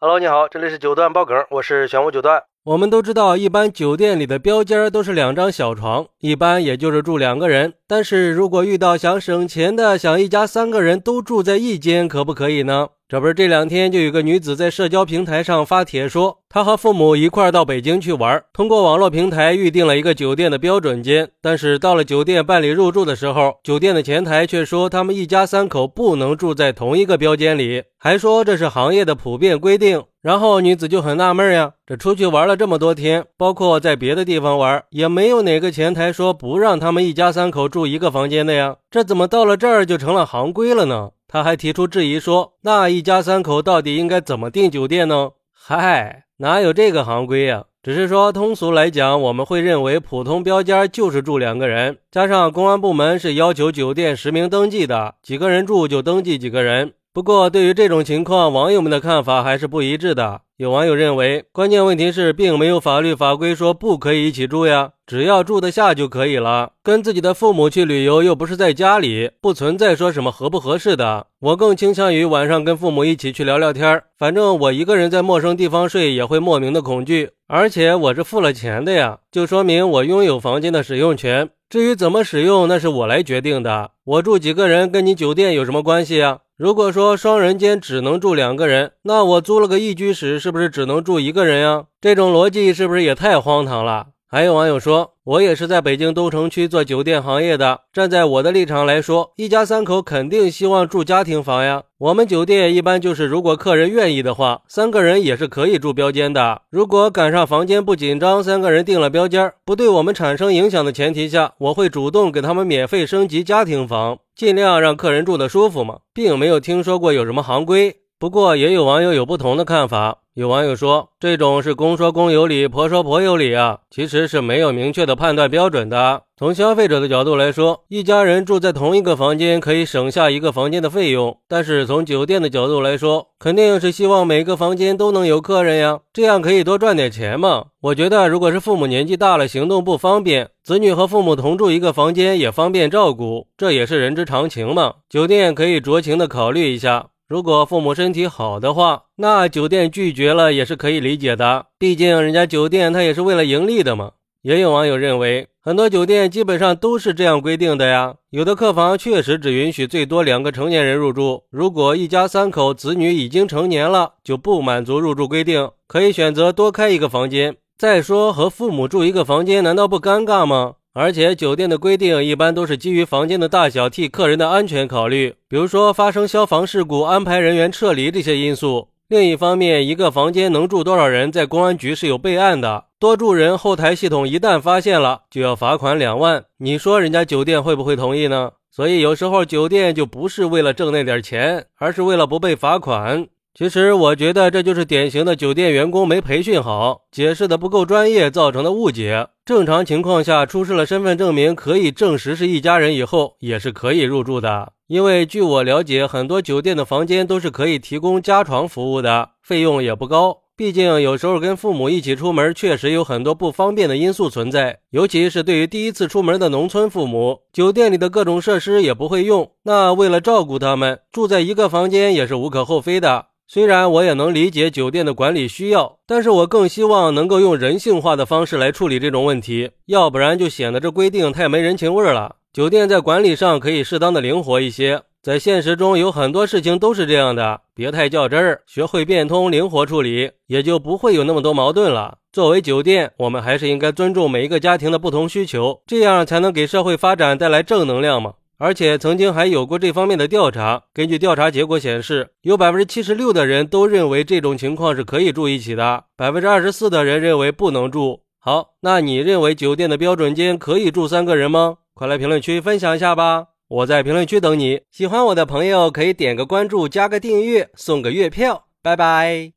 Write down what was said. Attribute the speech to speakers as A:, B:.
A: Hello，你好，这里是九段爆梗，我是玄武九段。
B: 我们都知道，一般酒店里的标间都是两张小床，一般也就是住两个人。但是如果遇到想省钱的，想一家三个人都住在一间，可不可以呢？这不是这两天就有个女子在社交平台上发帖说，她和父母一块儿到北京去玩，通过网络平台预定了一个酒店的标准间。但是到了酒店办理入住的时候，酒店的前台却说他们一家三口不能住在同一个标间里，还说这是行业的普遍规定。然后女子就很纳闷呀，这出去玩了这么多天，包括在别的地方玩，也没有哪个前台说不让他们一家三口住一个房间的呀，这怎么到了这儿就成了行规了呢？他还提出质疑说：“那一家三口到底应该怎么订酒店呢？”嗨，哪有这个行规呀？只是说通俗来讲，我们会认为普通标间就是住两个人，加上公安部门是要求酒店实名登记的，几个人住就登记几个人。不过，对于这种情况，网友们的看法还是不一致的。有网友认为，关键问题是并没有法律法规说不可以一起住呀，只要住得下就可以了。跟自己的父母去旅游又不是在家里，不存在说什么合不合适的。我更倾向于晚上跟父母一起去聊聊天反正我一个人在陌生地方睡也会莫名的恐惧，而且我是付了钱的呀，就说明我拥有房间的使用权。至于怎么使用，那是我来决定的。我住几个人跟你酒店有什么关系啊？如果说双人间只能住两个人，那我租了个一居室，是不是只能住一个人呀？这种逻辑是不是也太荒唐了？还有网友说，我也是在北京东城区做酒店行业的。站在我的立场来说，一家三口肯定希望住家庭房呀。我们酒店一般就是，如果客人愿意的话，三个人也是可以住标间的。如果赶上房间不紧张，三个人订了标间，不对我们产生影响的前提下，我会主动给他们免费升级家庭房，尽量让客人住得舒服嘛，并没有听说过有什么行规。不过也有网友有不同的看法。有网友说，这种是公说公有理，婆说婆有理啊，其实是没有明确的判断标准的。从消费者的角度来说，一家人住在同一个房间可以省下一个房间的费用，但是从酒店的角度来说，肯定是希望每个房间都能有客人呀，这样可以多赚点钱嘛。我觉得，如果是父母年纪大了，行动不方便，子女和父母同住一个房间也方便照顾，这也是人之常情嘛。酒店可以酌情的考虑一下。如果父母身体好的话，那酒店拒绝了也是可以理解的，毕竟人家酒店它也是为了盈利的嘛。也有网友认为，很多酒店基本上都是这样规定的呀。有的客房确实只允许最多两个成年人入住，如果一家三口子女已经成年了，就不满足入住规定，可以选择多开一个房间。再说和父母住一个房间，难道不尴尬吗？而且酒店的规定一般都是基于房间的大小，替客人的安全考虑，比如说发生消防事故、安排人员撤离这些因素。另一方面，一个房间能住多少人，在公安局是有备案的，多住人后台系统一旦发现了，就要罚款两万。你说人家酒店会不会同意呢？所以有时候酒店就不是为了挣那点钱，而是为了不被罚款。其实我觉得这就是典型的酒店员工没培训好，解释的不够专业造成的误解。正常情况下，出示了身份证明可以证实是一家人以后，也是可以入住的。因为据我了解，很多酒店的房间都是可以提供加床服务的，费用也不高。毕竟有时候跟父母一起出门，确实有很多不方便的因素存在，尤其是对于第一次出门的农村父母，酒店里的各种设施也不会用，那为了照顾他们，住在一个房间也是无可厚非的。虽然我也能理解酒店的管理需要，但是我更希望能够用人性化的方式来处理这种问题，要不然就显得这规定太没人情味儿了。酒店在管理上可以适当的灵活一些，在现实中有很多事情都是这样的，别太较真儿，学会变通灵活处理，也就不会有那么多矛盾了。作为酒店，我们还是应该尊重每一个家庭的不同需求，这样才能给社会发展带来正能量嘛。而且曾经还有过这方面的调查，根据调查结果显示，有百分之七十六的人都认为这种情况是可以住一起的，百分之二十四的人认为不能住。好，那你认为酒店的标准间可以住三个人吗？快来评论区分享一下吧！我在评论区等你。喜欢我的朋友可以点个关注，加个订阅，送个月票。拜拜。